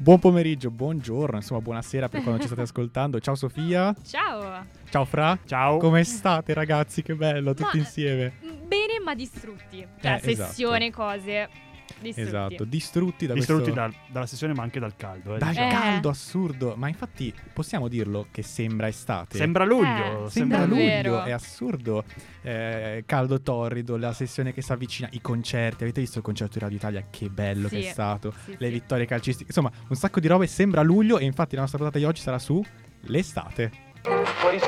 Buon pomeriggio, buongiorno, insomma, buonasera per quando ci state ascoltando. Ciao Sofia. Ciao. Ciao Fra. Ciao. Come state ragazzi? Che bello, tutti Ma- insieme. Bene, ma distrutti. Cioè, Eh, esatto. sessione, cose. Distrutti. Esatto, distrutti da Distrutti questo... dal- dalla sessione ma anche dal caldo. eh. Dal Eh. caldo assurdo. Ma infatti possiamo dirlo che sembra estate. Sembra luglio. Eh, Sembra Davvero. luglio, è assurdo. Eh, caldo torrido, la sessione che si avvicina, i concerti. Avete visto il concerto di Radio Italia? Che bello Sì, che è stato. sì, Le sì. vittorie calcistiche. Insomma, un sacco di robe. Sembra luglio. E infatti la nostra puntata di oggi sarà su l'estate. Sweet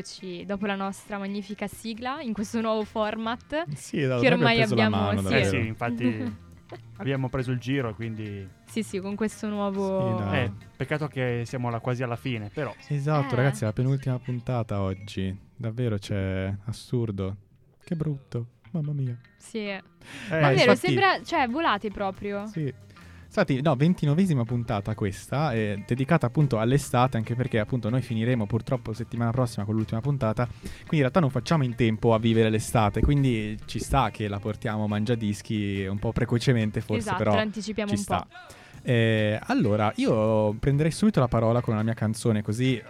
Eccoci, dopo la nostra magnifica sigla, in questo nuovo format. Sì, Che ormai abbiamo- mano, sì. Eh sì, infatti abbiamo preso il giro, quindi... Sì, sì, con questo nuovo... Sì, dai. Eh, peccato che siamo alla- quasi alla fine, però... Esatto, Eh. ragazzi, è la penultima puntata oggi. Davvero c'è assurdo. Che brutto. Mamma mia. Sì. Eh, Ma Davvero, infatti- sembra... Cioè, volate proprio. Sì. Infatti, no, ventinovesima puntata questa, eh, dedicata appunto all'estate, anche perché appunto noi finiremo purtroppo settimana prossima con l'ultima puntata, quindi in realtà non facciamo in tempo a vivere l'estate, quindi ci sta che la portiamo mangiadischi un po' precocemente forse, esatto, però l'anticipiamo ci un sta. po'. Eh, allora, io prenderei subito la parola con la mia canzone, così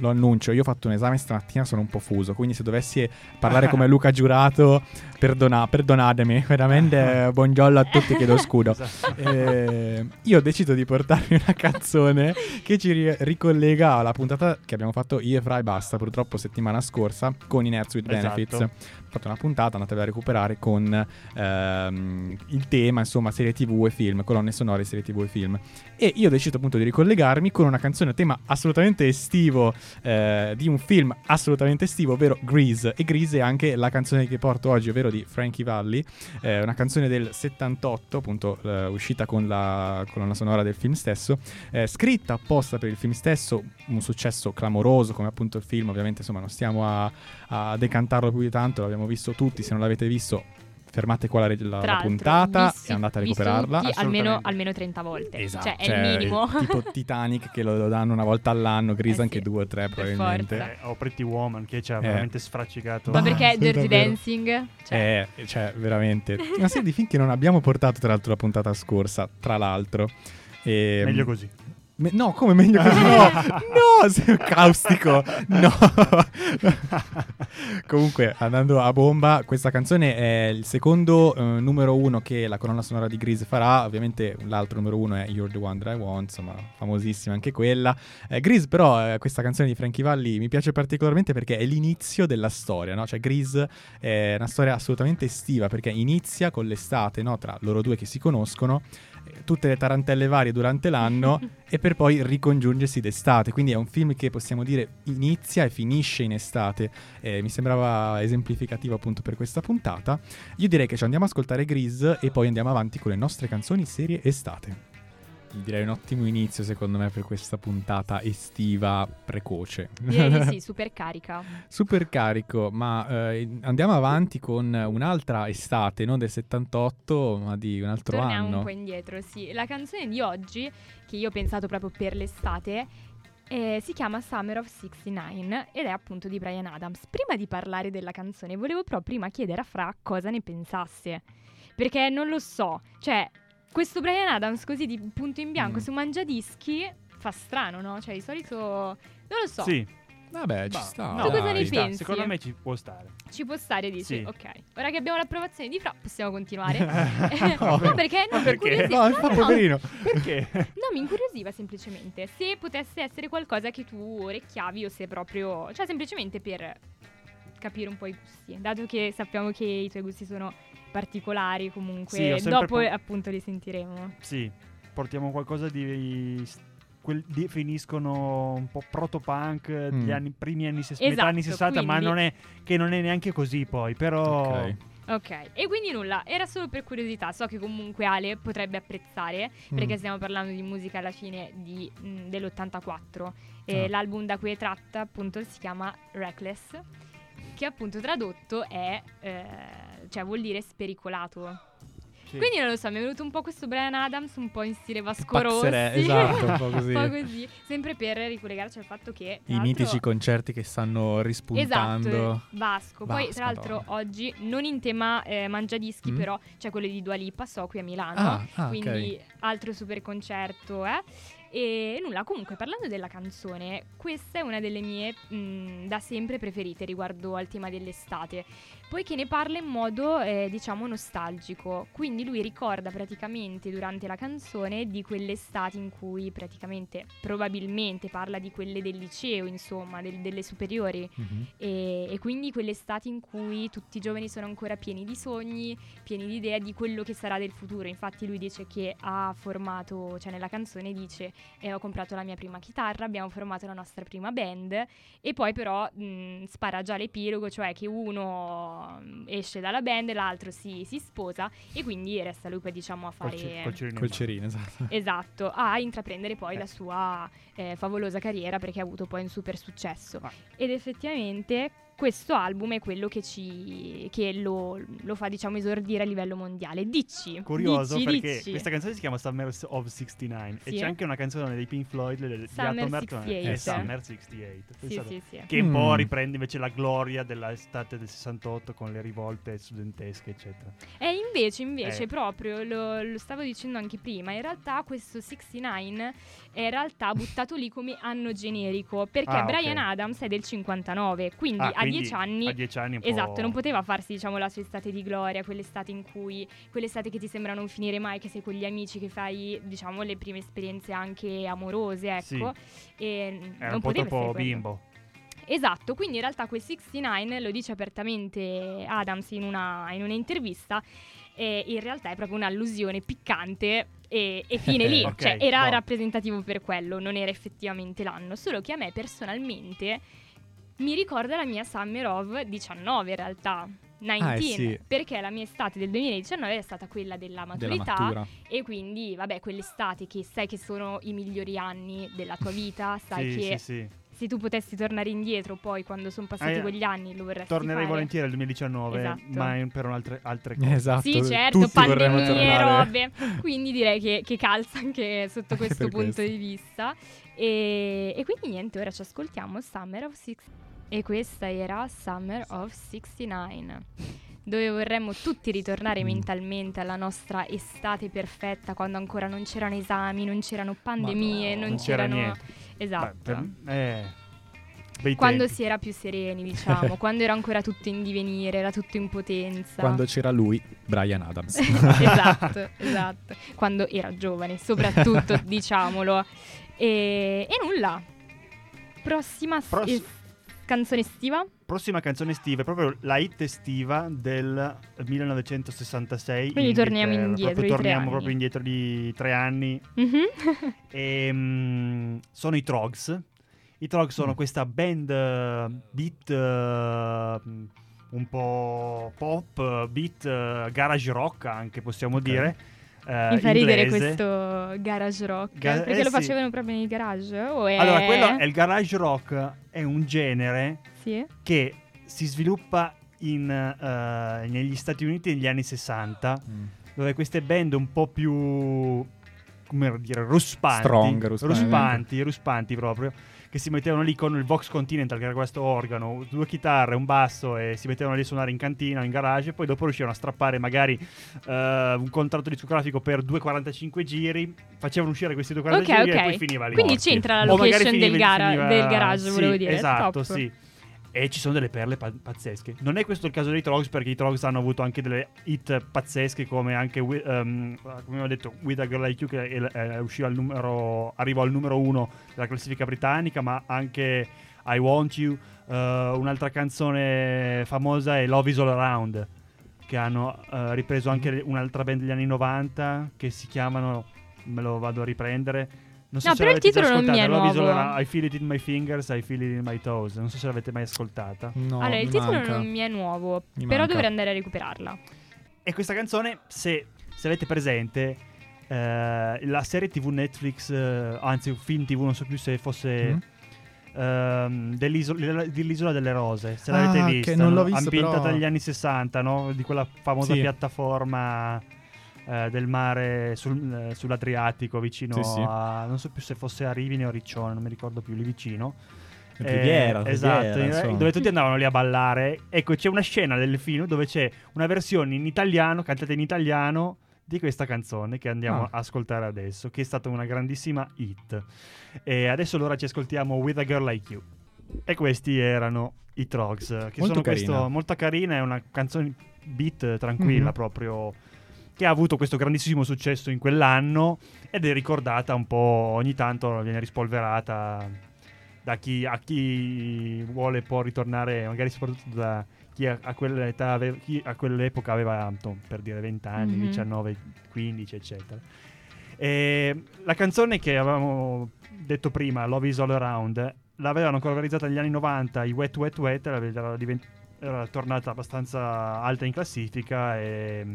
lo annuncio. Io ho fatto un esame stamattina, sono un po' fuso, quindi se dovessi parlare come Luca Giurato, perdona- perdonatemi, veramente eh, buongiorno a tutti, chiedo scudo. esatto. Eh, io ho deciso di portarvi una canzone che ci ri- ricollega alla puntata che abbiamo fatto io e Fra e basta, purtroppo settimana scorsa, con I Nerds with Esatto. Benefits. Ho fatto una puntata, andatevi a recuperare con ehm, il tema, insomma, serie tv e film, colonne sonore, serie tv e film. E io ho deciso appunto di ricollegarmi con una canzone a tema assolutamente estivo eh, di un film assolutamente estivo, ovvero Grease. E Grease è anche la canzone che porto oggi, ovvero di Frankie Valli, eh, una canzone del 78, appunto eh, uscita con la colonna sonora del film stesso, scritta apposta per il film stesso, un successo clamoroso come appunto il film, ovviamente insomma non stiamo a, a decantarlo più di tanto, l'abbiamo visto tutti, se non l'avete visto fermate qua la, la- la puntata visti- e andate a recuperarla. almeno, almeno 30 volte. Esatto, Cioè, è il minimo. tipo Titanic che lo, lo danno una volta all'anno, Grease Eh anche sì, due o tre probabilmente. Eh, o Pretty Woman che ci ha Eh. veramente sfraccicato. Ma perché sì, Dirty. Dancing? Cioè, Eh, cioè, veramente. Una serie di film che non abbiamo portato, tra l'altro, la puntata scorsa, tra l'altro. E, Meglio così. Me- no, come meglio così? No, no, sei caustico. No. Comunque, andando a bomba, questa canzone è il secondo eh, numero uno che la colonna sonora di Grease farà. Ovviamente l'altro numero uno è You're the One That I Want, insomma, famosissima anche quella. Eh, Grease, però, eh, questa canzone di Frankie Valli mi piace particolarmente perché è l'inizio della storia, no? Cioè, Grease è una storia assolutamente estiva perché inizia con l'estate, no? Tra loro due che si conoscono, tutte le tarantelle varie durante l'anno e per poi ricongiungersi d'estate. Quindi è un film che possiamo dire inizia e finisce in estate. Eh, mi sembrava esemplificativo appunto per questa puntata. Io direi che ci andiamo a ascoltare Grease e poi andiamo avanti con le nostre canzoni serie estate. Direi un ottimo inizio secondo me per questa puntata estiva precoce. direi di sì, super carica. Super carico, ma eh, andiamo avanti con un'altra estate, non del 78, ma di un altro Torniamo anno. un po' indietro, sì. La canzone di oggi, che io ho pensato proprio per l'estate, eh, si chiama Summer of 69 ed è appunto di Brian Adams. Prima di parlare della canzone, volevo però prima chiedere a Fra cosa ne pensasse. Perché non lo so, cioè, questo Brian Adams così di punto in bianco Mm. su Mangiadischi fa strano, no? Cioè, di solito... Non lo so. Sì. Vabbè, ci Bah, sta. no, Tu cosa ne pensi? Secondo me ci può stare. Ci può stare, dici? Sì. Ok. Ora che abbiamo l'approvazione di Fra, possiamo continuare. No. no, perché? No, perché? No, no. poverino. Perché? No, mi incuriosiva semplicemente se potesse essere qualcosa che tu orecchiavi o se proprio... Cioè, semplicemente per capire un po' i gusti. Dato che sappiamo che i tuoi gusti sono particolari comunque, Sì, sempre dopo po- appunto li sentiremo. Sì, portiamo qualcosa di quel- definiscono un po' proto-punk eh, degli Mm. anni, primi anni, ses- Esatto, metà anni 60, ma quindi- non è, che non è neanche così poi, però... Ok. Ok, e quindi nulla, era solo per curiosità, so che comunque Ale potrebbe apprezzare, perché Mm. stiamo parlando di musica alla fine di, mh, dell'84 e Ah. l'album da cui è tratta appunto si chiama Reckless, che appunto tradotto è, eh, cioè vuol dire spericolato. Sì. Quindi non lo so, mi è venuto un po' questo Brian Adams, un po' in stile Vasco Rossi. Esatto, un po' così. un po' così, sempre per ricollegarci al fatto che... I mitici concerti che stanno rispuntando. Esatto, Vasco. Poi, Vasco, tra l'altro, Madonna. oggi non in tema eh, mangiadischi, Mm. però c'è quello di Dua Lipa, so qui a Milano. Ah, ah, quindi ok. altro super concerto, eh. E nulla, comunque parlando della canzone, questa è una delle mie mh, da sempre preferite riguardo al tema dell'estate, poiché ne parla in modo eh, diciamo nostalgico, quindi lui ricorda praticamente durante la canzone di quelle estati in cui praticamente probabilmente parla di quelle del liceo, insomma, del- delle superiori, Mhm. e, e quindi quelle estati in cui tutti i giovani sono ancora pieni di sogni, pieni di idee di quello che sarà del futuro. Infatti lui dice che ha formato, cioè nella canzone dice eh, ho comprato la mia prima chitarra, abbiamo formato la nostra prima band e poi però mh, spara già l'epilogo, cioè che uno esce dalla band, l'altro si, si sposa e quindi resta lui poi diciamo a Col, fare... col cerino in Col cerino, esatto. Esatto, a intraprendere poi Eh. la sua eh, favolosa carriera perché ha avuto poi un super successo. Ma- Ed effettivamente questo album è quello che, ci, che lo, lo fa diciamo esordire a livello mondiale. Dici, Curioso dici, perché dici. questa canzone si chiama Summer of 69 e Sì. c'è anche una canzone dei Pink Floyd le- di Summer Atom Merton, 68. è Summer 68 Sì, sì, sì. che un po' Mm. riprende invece la gloria dell'estate del 68 con le rivolte studentesche eccetera E invece, invece Eh. proprio, lo, lo stavo dicendo anche prima, in realtà questo 69 è in realtà buttato lì come anno generico, perché Ah. Brian Adams è del 59, quindi Ah, a quindi 10 anni... a 10 anni Esatto, non poteva farsi diciamo la sua estate di gloria, quell'estate in cui quell'estate che ti sembra non finire mai, che sei con gli amici, che fai diciamo le prime esperienze anche amorose, ecco. E era non un po' troppo bimbo Esatto, quindi in realtà quel 69 lo dice apertamente Adams in una, in un'intervista. E in realtà è proprio un'allusione piccante e, e fine lì, Ok, cioè era boh. rappresentativo per quello, non era effettivamente l'anno, solo che a me personalmente mi ricorda la mia Summer of 19 in realtà, 19, Ah, eh sì. perché la mia estate del 2019 è stata quella della Della maturità matura. e quindi vabbè quell'estate che sai che sono i migliori anni della tua vita, sai sì, che sì, sì. Se tu potessi tornare indietro poi quando sono passati Eh, quegli anni lo vorresti tornerei fare? volentieri al 2019 Esatto. ma in- per altre, altre cose Esatto. Sì, certo, tutti pandemie, tornare. robe. Quindi direi che, che calza anche sotto Anche questo punto questo. di vista. E, e quindi niente, ora ci ascoltiamo Summer of Six. E questa era Summer of 69. Dove vorremmo tutti ritornare Mm. mentalmente alla nostra estate perfetta, quando ancora non c'erano esami, non c'erano pandemie, Madonna. non, Non c'era c'erano. niente. Esatto. Beh, per- eh, bei Quando tempi. si era più sereni, diciamo, quando era ancora tutto in divenire, era tutto in potenza. Quando c'era lui, Brian Adams. esatto, esatto. Quando era giovane, soprattutto, diciamolo. E, e nulla. Prossima Pross- canzone estiva? prossima canzone estiva è proprio la hit estiva del 1966 Quindi in torniamo Inghilterra. indietro Proprio torniamo proprio indietro di tre anni Mhm. e mm, sono i Trogs i Trogs sono Mm. questa band eh, beat mm, un po' pop beat eh, garage rock anche possiamo Ok. dire eh, Mi fa ridere inglese. questo garage rock. Ga- perché eh, lo sì. facevano proprio nei garage? O è... allora quello è il garage rock è un genere Sì? che si sviluppa in, eh, negli Stati Uniti negli anni 60, Mm. dove queste band un po' più come dire, ruspanti, Strong, ruspanti. ruspanti, ruspanti proprio, che si mettevano lì con il Vox Continental, che era questo organo, due chitarre, un basso e si mettevano lì a suonare in cantina, in garage, e poi dopo riuscivano a strappare magari eh, un contratto discografico per 2,45 giri, facevano uscire questi 2,45 Ok, giri e ok. poi finiva lì. Quindi morti. c'entra la location del, gara- del garage, sì, volevo dire. Esatto, Top. sì. E ci sono delle perle pa- pazzesche. Non è questo il caso dei Trogs, perché i Trogs hanno avuto anche delle hit pazzesche, come anche, ehm, come abbiamo detto, With a Girl Like You, che è- è- al numero, arrivò al numero uno della classifica britannica, ma anche I Want You. eh, un'altra canzone famosa è Love is All Around, che hanno eh, ripreso anche un'altra band degli anni 90, che si chiamano, me lo vado a riprendere, Non so No, se però il titolo non mi è nuovo. around- I feel it in my fingers, I feel it in my toes. Non so se l'avete mai ascoltata. No, allora, il titolo manca. non mi è nuovo, Mi però manca. dovrei andare a recuperarla. E questa canzone, se, se avete presente, eh, la serie TV Netflix, eh, anzi un film TV, non so più se fosse Mm? ehm, dell'isola, dell'Isola delle Rose, se Ah, l'avete che vista, non no? l'ho visto, ambientata però- negli anni 60, no? di quella famosa Sì. piattaforma eh, del mare sul- eh, sull'Adriatico vicino Sì, sì. a non so più se fosse a Rimini o Riccione, non mi ricordo più, lì vicino. La Brughiera, la esatto, insomma. dove tutti andavano lì a ballare. Ecco, c'è una scena del film dove c'è una versione in italiano, cantata in italiano, di questa canzone che andiamo Ah. a ascoltare adesso, che è stata una grandissima hit. E adesso allora ci ascoltiamo With a Girl Like You. E questi erano i Trogs, che Molto sono carina. questo, molto carina, è una canzone beat tranquilla Mhm. proprio che ha avuto questo grandissimo successo in quell'anno ed è ricordata un po' ogni tanto, viene rispolverata da chi, a chi vuole poi ritornare, magari soprattutto da chi a, a quell'età ave- chi a quell'epoca aveva, per dire, 20 anni, Mhm. 19, 15, eccetera. E la canzone che avevamo detto prima, Love is All Around, l'avevano coverizata negli anni 90, i Wet Wet Wet, era, era divent- era tornata abbastanza alta in classifica e,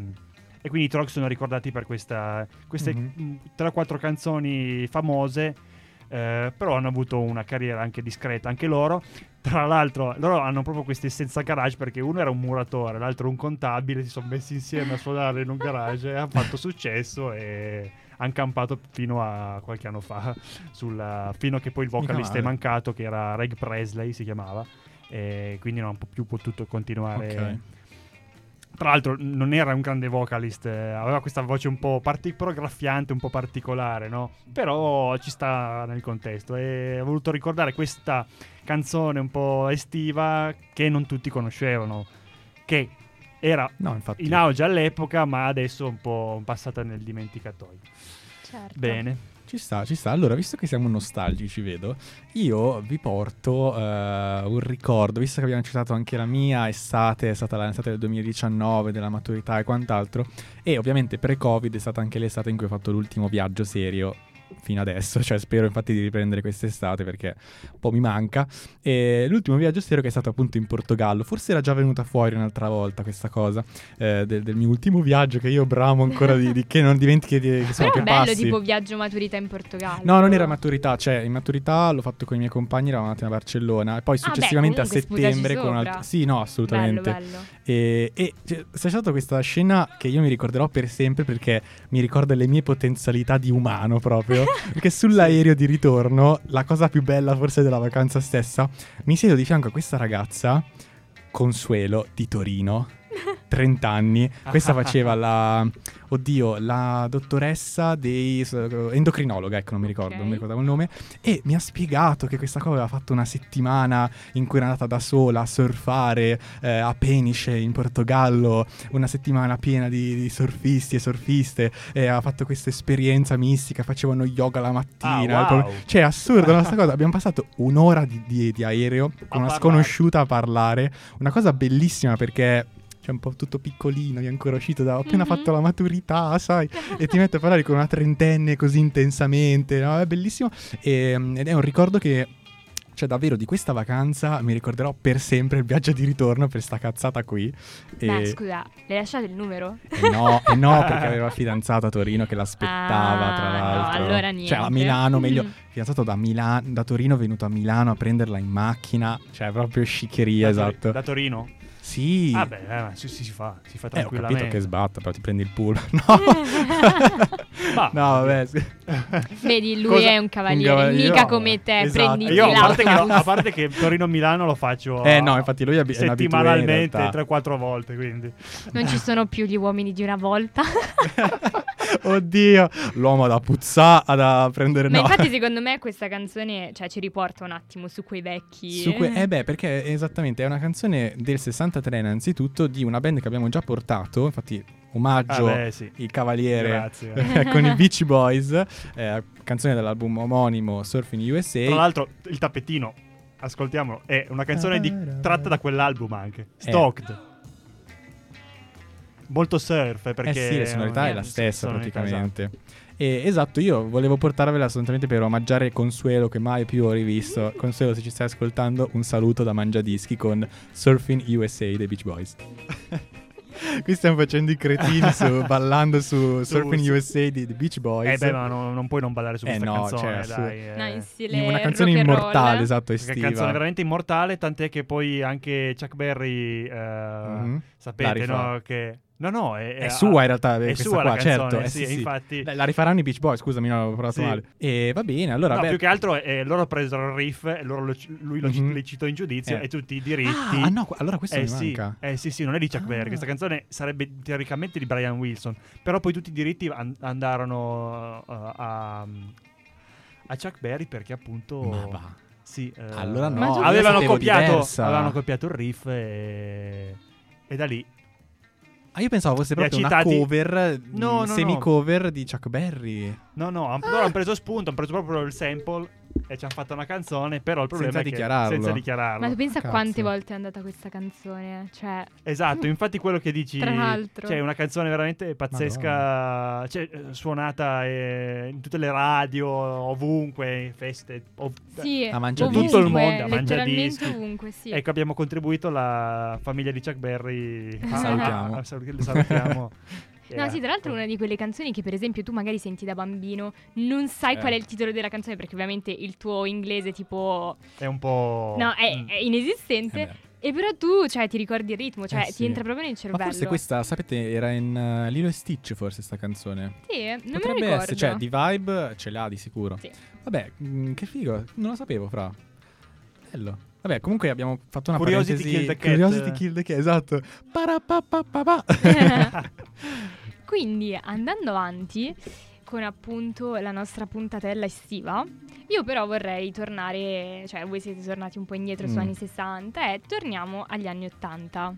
e quindi i Trogs sono ricordati per questa, queste Mhm. 3-4 canzoni famose, eh, però hanno avuto una carriera anche discreta, anche loro. Tra l'altro, loro hanno proprio questa essenza garage perché uno era un muratore, l'altro un contabile, si sono messi insieme a suonare in un garage e hanno fatto successo e hanno campato fino a qualche anno fa, sulla- fino a che poi il vocalist male. è mancato, che era Reg Presley, si chiamava, e quindi non ha più potuto continuare. Ok. Tra l'altro non era un grande vocalist, eh, aveva questa voce un po' parti- però graffiante, un po' particolare, no? Però ci sta nel contesto e ho voluto ricordare questa canzone un po' estiva che non tutti conoscevano, che era No, infatti. in auge all'epoca ma adesso un po' passata nel dimenticatoio. Certo. Bene. Ci sta, ci sta. Allora, visto che siamo nostalgici, vedo, io vi porto eh, un ricordo, visto che abbiamo citato anche la mia estate, è stata l'estate del 2019, della maturità e quant'altro, e ovviamente pre-Covid è stata anche l'estate in cui ho fatto l'ultimo viaggio serio fino adesso, cioè spero infatti di riprendere quest'estate perché un po' mi manca. E l'ultimo viaggio serio che è stato appunto in Portogallo, forse era già venuta fuori un'altra volta questa cosa, eh, del, del mio ultimo viaggio che io bramo ancora di, di che non dimentichi di, che, insomma, Però che bello passi. tipo viaggio maturità in Portogallo. No, non era maturità, cioè in maturità l'ho fatto con i miei compagni, eravamo andati a Barcellona e poi Ah, beh, successivamente a settembre con un sopra. altro... Sì, no, assolutamente. Bello, bello. E, e c'è stata questa scena che io mi ricorderò per sempre perché mi ricorda le mie potenzialità di umano proprio. Perché sull'aereo di ritorno, la cosa più bella forse della vacanza stessa, mi siedo di fianco a questa ragazza, Consuelo, di Torino. 30 anni, questa faceva la oddio, la dottoressa dei endocrinologa, ecco, non mi ricordo, Ok. non mi ricordavo il nome e mi ha spiegato che questa cosa aveva fatto una settimana in cui era andata da sola a surfare eh, a Peniche in Portogallo, una settimana piena di, di surfisti e surfiste e aveva fatto questa esperienza mistica, facevano yoga la mattina. Ah, wow. Cioè, assurdo questa cosa. Abbiamo passato un'ora di, di- di aereo con una parlare. sconosciuta a parlare, una cosa bellissima perché... C'è un po' tutto piccolino, io ancora uscito da... Ho appena Mhm. fatto la maturità, sai? e ti mette a parlare con una trentenne così intensamente, no? È bellissimo. E, mm, ed è un ricordo che, cioè davvero di questa vacanza mi ricorderò per sempre il viaggio di ritorno per sta cazzata qui. E, Beh, scusa, le hai lasciato il numero? e no, e no, perché aveva fidanzato a Torino che l'aspettava, Ah, tra no, l'altro. allora niente. Cioè a Milano, meglio, Mm. fidanzato da, Milano, da Torino, venuto a Milano a prenderla in macchina, cioè proprio sciccheria, Da esatto. Da Torino? Sì. Ah beh, eh, sì, si fa, si fa Eh, ho tranquillamente. capito che sbatta, però ti prendi il pull. No. Ma- no, vabbè. Vedi, lui Cosa- è un cavaliere, un cavaliere, mica no, come te, esatto. prendi Io, a parte, che, a parte che Torino-Milano lo faccio Eh, no, infatti lui è settimanalmente realtà. 3-4 volte, quindi. Non ci sono più gli uomini di una volta. Oddio, l'uomo da puzzà da prendere Ma no. infatti secondo me questa canzone cioè, ci riporta un attimo su quei vecchi... Su que- eh beh, perché esattamente è una canzone del 63 innanzitutto di una band che abbiamo già portato, infatti omaggio Ah, beh, sì. il cavaliere con i Beach Boys, eh, canzone dell'album omonimo Surfing USA. Tra l'altro, il tappetino, ascoltiamolo, è una canzone di- tratta da quell'album anche. Stalked. Molto surf, eh, perché... eh sì, la sonorità è la stessa sonorità, praticamente. E, esatto, io volevo portarvela assolutamente per omaggiare Consuelo che mai più ho rivisto. Consuelo, se ci stai ascoltando, un saluto da Mangiadischi con Surfing USA dei Beach Boys. Qui stiamo facendo i cretini su- ballando su Surfing su- USA di, di Beach Boys. Eh beh, ma no- non puoi non ballare su Eh questa no, canzone, cioè, su- dai. eh. No, in stile In una canzone immortale, esatto, estiva. una canzone veramente immortale, tant'è che poi anche Chuck Berry, eh, Mhm. La sapete, no? Che... No, no, è, È sua in realtà, è questa sua qua, la canzone, certo. eh, sì, sì, infatti... La rifaranno i Beach Boys, scusami, no, parlato Sì. male. E va bene, allora no, beh, più che altro eh, loro presero il riff, loro lo- lui lo, Mhm. li citò in giudizio Eh. e tutti i diritti... Ah, ah, no, allora questo eh mi sì, manca. eh sì, sì, non è di Chuck Ah. Berry. Questa canzone sarebbe teoricamente di Brian Wilson. Però poi tutti i diritti an- andarono uh, a, a Chuck Berry perché appunto. Ma va. Sì, eh, Allora no, avevano copiato, avevano copiato il riff e, e da lì. Ah, io pensavo fosse proprio una citati- cover, No, no, no. semi-cover di Chuck Berry. No, no, han- loro hanno preso spunto, hanno preso proprio il sample e ci hanno fatto una canzone. Però il problema Senza è che dichiararlo. senza dichiararlo. Ma tu pensa Cazzo. quante volte è andata questa canzone? Cioè, Esatto, infatti quello che dici Tra l'altro. Cioè, una canzone veramente pazzesca, cioè, eh, suonata eh, in tutte le radio, ovunque, feste. ov- sì, a mangiadischi. ovunque, Tutto il mondo a letteralmente mangiadischi. ovunque, sì. Ecco, abbiamo contribuito la famiglia di Chuck Berry. a- Salutiamo. a- a- salut- salutiamo. No, sì, tra l'altro è una di quelle canzoni che per esempio tu magari senti da bambino, non sai Eh. qual è il titolo della canzone perché ovviamente il tuo inglese tipo... È un po'... No, è, Mm. è inesistente. Eh e però tu, cioè, ti ricordi il ritmo, cioè, Eh ti sì. entra proprio nel Ma cervello. forse questa, sapete, era in uh, Lilo e Stitch forse sta canzone. Sì, non me Potrebbe ricordo. essere, cioè di vibe ce l'ha di sicuro. Sì. Vabbè, mm, che figo, non lo sapevo, fra. Bello. Vabbè, comunque abbiamo fatto una Curiosity parentesi kill the cat. Curiosity kill the cat, esatto. Parapapapapa. Quindi, andando avanti con appunto la nostra puntatella estiva, io però vorrei tornare, cioè voi siete tornati un po' indietro su Mm. anni 60 e torniamo agli anni 80.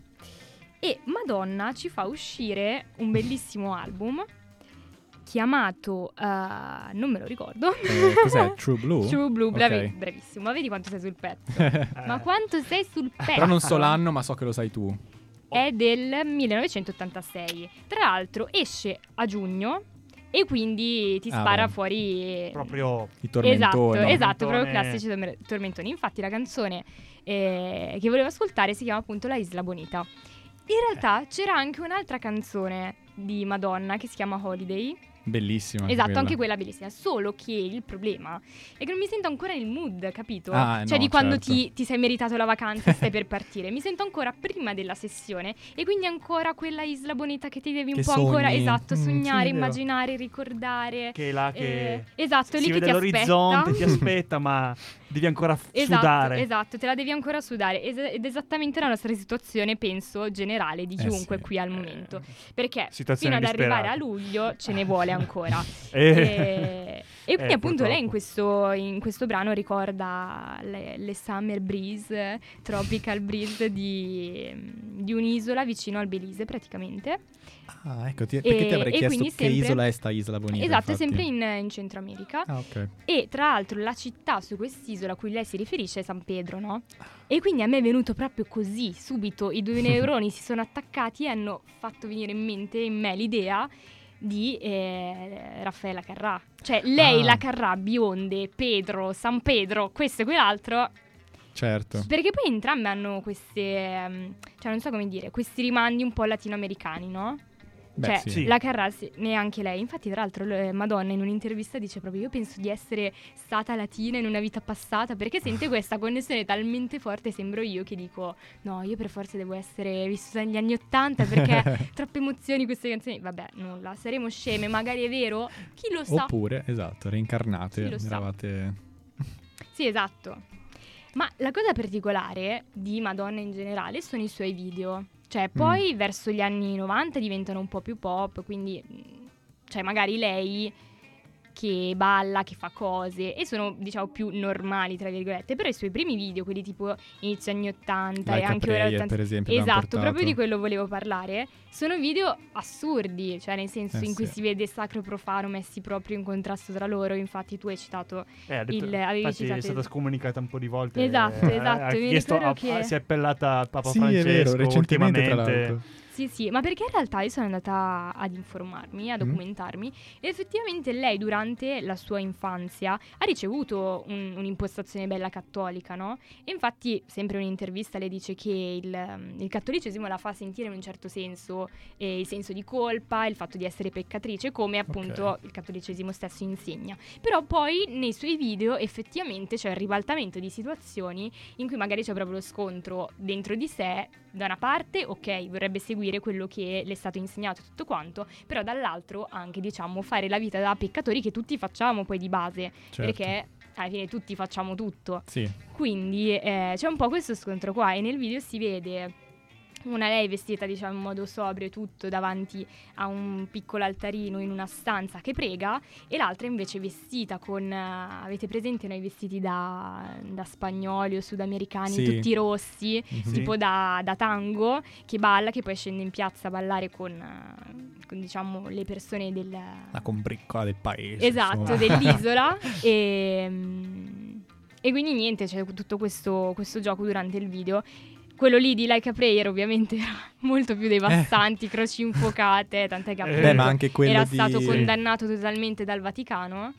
E Madonna ci fa uscire un bellissimo album chiamato, eh, non me lo ricordo. Eh, cos'è? True Blue? True Blue, bravi- Ok. bravissimo, ma vedi quanto sei sul pezzo. Ma quanto sei sul pezzo? Però non so l'anno, ma so che lo sai tu. è del 1986. Tra l'altro esce a giugno e quindi ti Ah, spara beh. fuori Proprio... I tormentoni. Esatto, esatto, proprio classici torme- tormentoni. Infatti la canzone eh, che volevo ascoltare si chiama appunto La Isla Bonita. In realtà c'era anche un'altra canzone di Madonna che si chiama Holiday. Bellissima. Esatto, anche quella bellissima. Solo che il problema è che non mi sento ancora nel mood, capito? Ah, cioè no, di quando certo. ti, ti sei meritato la vacanza e stai per partire. Mi sento ancora prima della sessione e quindi ancora quella isla bonita che ti devi un Che po' ancora, sogni. esatto, Mm, sì, sognare, è vero. immaginare, ricordare. Che è là che... Eh, esatto, si lì che vede ti l'orizzonte, aspetta. ti aspetta, ma devi ancora f- Esatto, sudare. esatto, te la devi ancora sudare Es- ed esattamente la nostra situazione, penso, generale di Eh chiunque sì. qui al momento. Perché Situazione fino ad arrivare a luglio ce ne vuole ancora. Eh. E, e quindi Eh, appunto lei in purtroppo. questo, in questo brano ricorda le, le summer breeze, tropical breeze di, di un'isola vicino al Belize praticamente. Ah, ecco, ti- perché E- ti avrei chiesto che sempre- isola è sta Isla Bonita. esatto, è infatti. sempre in, in Centro America. Ah, ok. E tra l'altro la città su quest'isola a cui lei si riferisce è San Pedro, no? E quindi a me è venuto proprio così, subito i due neuroni si sono attaccati e hanno fatto venire in mente in me l'idea di eh, Raffaella Carrà. Cioè lei, Ah. la Carrà, bionde, Pedro, San Pedro, questo e quell'altro. Certo. Perché poi entrambe hanno queste, ehm, cioè non so come dire, questi rimandi un po' latinoamericani, no? Beh, cioè, sì. la Carrà, sì, neanche lei. Infatti, tra l'altro, Madonna in un'intervista dice proprio: Io penso di essere stata latina in una vita passata. Perché sente questa connessione talmente forte. Sembro io che dico: No, io per forza devo essere vissuta negli anni Ottanta perché troppe emozioni queste canzoni. Vabbè, nulla, saremo sceme. Magari è vero. Chi lo sa? Oppure, esatto, reincarnate. Chi lo sa. Eravate... Sì, esatto. Ma la cosa particolare di Madonna in generale sono i suoi video. Cioè, poi verso gli anni 90 diventano un po' più pop, quindi mh, cioè magari lei che balla, che fa cose e sono diciamo più normali tra virgolette, però i suoi primi video, quelli tipo inizio anni 80 Like e a anche ora Prayer, 80 per esempio, Esatto, proprio di quello volevo parlare. Sono video assurdi, cioè nel senso Eh in cui sì. si vede sacro e profano messi proprio in contrasto tra loro. Infatti tu hai citato Eh, detto- il- avevi infatti citato è stata il- scomunicata un po' di volte. Esatto, eh, esatto, ha mi chiesto- ricordo ha- che- si è appellata al Papa Sì, Francesco è vero, recentemente tra ultimamente. l'altro. Sì, sì, ma perché in realtà io sono andata ad informarmi, a Mm. documentarmi e effettivamente lei durante la sua infanzia ha ricevuto un- un'impostazione bella cattolica, no? E infatti sempre in un'intervista le dice che il, mm, il cattolicesimo la fa sentire in un certo senso eh, il senso di colpa, il fatto di essere peccatrice, come appunto Ok. il cattolicesimo stesso insegna. Però poi nei suoi video effettivamente c'è il ribaltamento di situazioni in cui magari c'è proprio lo scontro dentro di sé. Da una parte, ok, vorrebbe seguire quello che le è stato insegnato e tutto quanto, però dall'altro anche, diciamo, fare la vita da peccatori che tutti facciamo poi di base, Certo. perché alla fine tutti facciamo tutto. Sì. Quindi eh, c'è un po' questo scontro qua e nel video si vede una lei vestita diciamo in modo sobrio e tutto davanti a un piccolo altarino in una stanza che prega e l'altra invece vestita con eh, avete presente noi vestiti da, da spagnoli o sudamericani Sì. tutti rossi Mhm. tipo da, da tango che balla che poi scende in piazza a ballare con, eh, con, diciamo le persone del La combriccola del paese. Esatto, insomma. dell'isola. e, mm, e quindi niente, c'è tutto questo, questo gioco durante il video. Quello lì di Like a Prayer ovviamente era molto più devastanti, croci infuocate, tant'è che Eh, appunto Beh, ma anche quello era di... stato condannato totalmente dal Vaticano.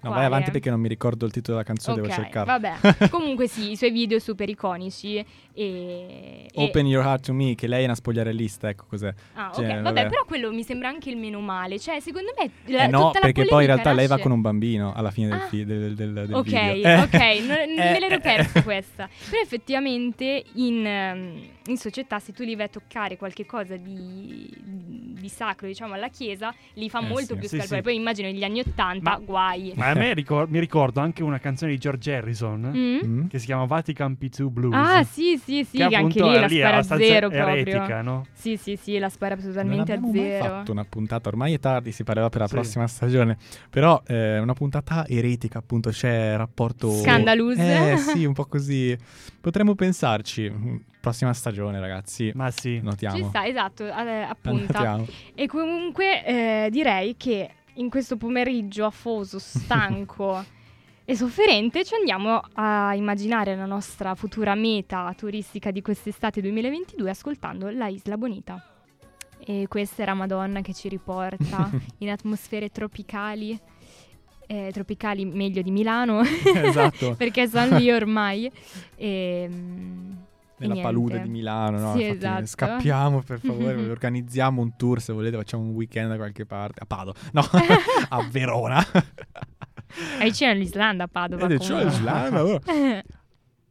No, vai avanti perché non mi ricordo il titolo della canzone, devo Ok, cercarlo. vabbè. Comunque sì, i suoi video super iconici e... e- Open Your Heart to Me, che lei è una spogliarellista, ecco cos'è. Ah, ok, cioè, vabbè, vabbè. però quello mi sembra anche il meno male. Cioè, secondo me la, eh no, perché poi in realtà lei va nasce- con un bambino alla fine del, Ah. fi- del, del, del Ok, video. Eh. ok, non, non me Eh, l'ero eh, persa eh. questa. Però effettivamente in, ehm, in società se tu li vai a toccare qualche cosa di, di sacro, diciamo, alla Chiesa, li fa Eh, molto sì. più Sì, scalpore. sì. Poi immagino negli anni Ottanta, Ma- guai. Ma a me ricor- mi ricordo anche una canzone di George Harrison Mm? Che si chiama Vatican P2 Blues. Ah, sì, sì, sì, che che anche lì la spara a zero eretica, proprio. no? Sì, sì, sì, la spara Non totalmente a zero. fatto una puntata, ormai è tardi, si parlerà per la Sì. prossima stagione. Però eh, una puntata eretica, appunto, c'è rapporto... Scandalous. Eh sì, un po' così. Potremmo pensarci. Prossima stagione, ragazzi. Ma sì. Notiamo. Ci sta, esatto, appunto. E comunque eh, direi che in questo pomeriggio afoso, stanco e sofferente ci andiamo a immaginare la nostra futura meta turistica di quest'estate 2022 ascoltando la Isla Bonita. E questa era Madonna che ci riporta in atmosfere tropicali, eh, tropicali meglio di Milano, esatto. perché sono lì ormai. E, mm, e Nella niente. palude di Milano, no? Sì, Infatti, esatto. Scappiamo per favore, organizziamo un tour se volete, facciamo un weekend da qualche parte. A Padova, no, a Verona. È vicino all'Islanda, a Padova. È cioè comunque. l'Islanda,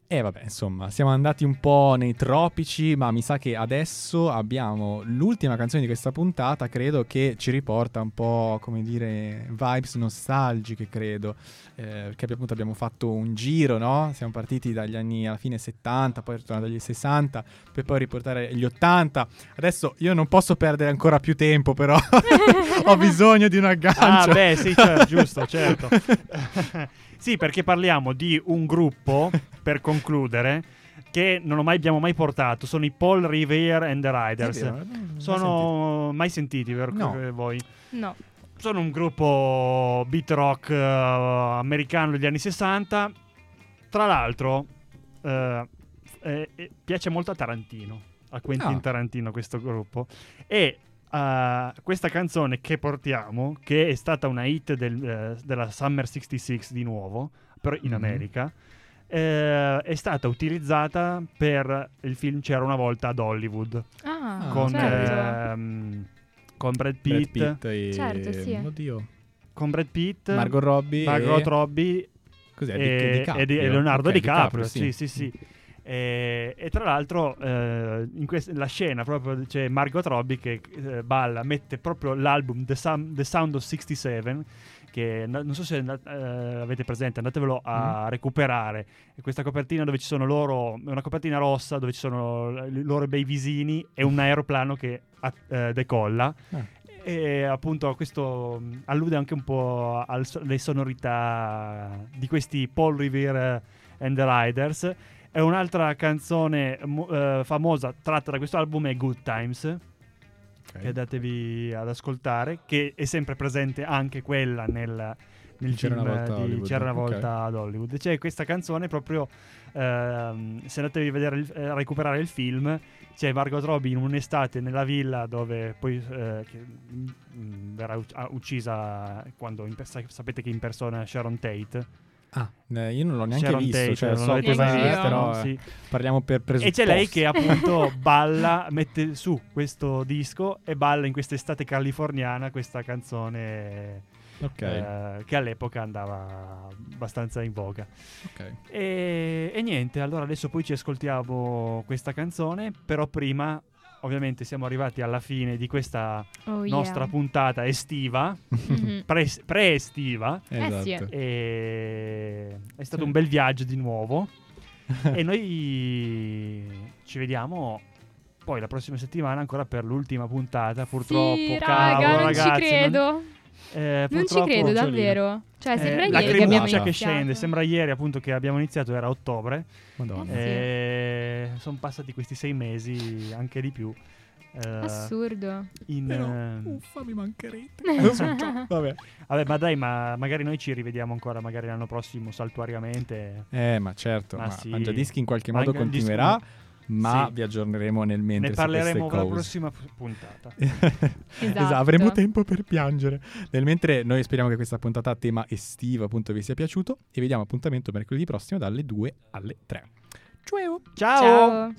E vabbè, insomma, siamo andati un po' nei tropici, ma mi sa che adesso abbiamo l'ultima canzone di questa puntata, credo che ci riporta un po', come dire, vibes nostalgiche, credo, eh, perché appunto abbiamo fatto un giro, no? Siamo partiti dagli anni alla fine 70, poi tornati agli 60, per poi riportare gli 80. Adesso io non posso perdere ancora più tempo, però ho bisogno di un aggancio. Ah, beh, sì, certo, giusto, certo. sì, perché parliamo di un gruppo, per concludere, che non ho mai- abbiamo mai portato. Sono i Paul Revere and the Riders. Vero, non l'ho mai Sono mai sentiti, vero? No. voi? No. Sono un gruppo beat rock eh, americano degli anni 60. Tra l'altro, eh, eh, piace molto a Tarantino, a Quentin Ah. Tarantino questo gruppo. E eh, questa canzone che portiamo, che è stata una hit del, eh, della Summer 66 di nuovo, però in Mhm. America, eh, è stata utilizzata per il film C'era una volta ad Hollywood Ah, con, certo. ehm, con Brad Brad Pitt, Pitt e... Certo, sì. Oddio. con Brad Pitt, Margot Robbie Margot e... Robbie Cos'è? e, Di- DiCaprio? e di- e Leonardo Ok, DiCaprio. sì, sì. sì, sì. E, e tra l'altro eh, in quest- la scena proprio c'è Margot Robbie che eh, balla, mette proprio l'album The, Sound- The Sound of 67 che no- non so se eh, avete presente, andatevelo a Mm. recuperare. È questa copertina dove ci sono loro, è una copertina rossa dove ci sono i loro bei visini e un aeroplano che eh, decolla. Ah. E appunto questo mh, allude anche un po' alle sonorità di questi Paul Revere and the Riders. E un'altra canzone eh, famosa tratta da questo album è Good Times, Ok. che andatevi ad ascoltare, che è sempre presente anche quella nel, nel C'era film una volta di C'era una volta ad Hollywood. C'è questa canzone proprio, ehm, se andatevi a, vedere il- eh, a recuperare il film, c'è Margot Robbie in un'estate nella villa dove poi eh, che, mm, verrà uc- ah, uccisa quando in sapete che in persona Sharon Tate. Ah, eh, io non l'ho neanche Sharon visto, Tate, cioè, non so l'avete cosa mai visto? però eh, Sì. parliamo per E presupposti. c'è lei che appunto balla, mette su questo disco e balla in quest'estate californiana questa canzone Ok, eh, che all'epoca andava abbastanza in voga. ok. E, e niente, allora adesso poi ci ascoltiamo questa canzone, però prima ovviamente siamo arrivati alla fine di questa Oh, yeah. nostra puntata estiva, Mhm. pre- pre-estiva. Esatto. e è stato Sì. un bel viaggio di nuovo e noi ci vediamo poi la prossima settimana ancora per l'ultima puntata, purtroppo, Sì, cavolo, raga, non ragazzi, ci credo. non- eh, Non ci credo, davvero. Cioè, Eh, sembra la ieri che abbiamo cremuccia che iniziato. scende, sembra ieri appunto che abbiamo iniziato, era ottobre, Madonna. Eh, sì. sono passati questi sei mesi, anche di più. eh, Assurdo. in, Però, eh, uffa, mi mancherete. Vabbè. Vabbè. ma dai, ma magari noi ci rivediamo ancora, magari l'anno prossimo, saltuariamente. Eh, ma certo, Ma ma sì. Mangiadischi in qualche modo Manga Dischi- continuerà, ma Sì. vi aggiorneremo nel mentre Ne su queste parleremo la cose. prossima pu- puntata. esatto. avremo tempo per piangere. Nel mentre noi speriamo che questa puntata a tema estivo appunto vi sia piaciuto e vi diamo appuntamento mercoledì prossimo dalle 2 alle 3. Ciao! Ciao. Ciao.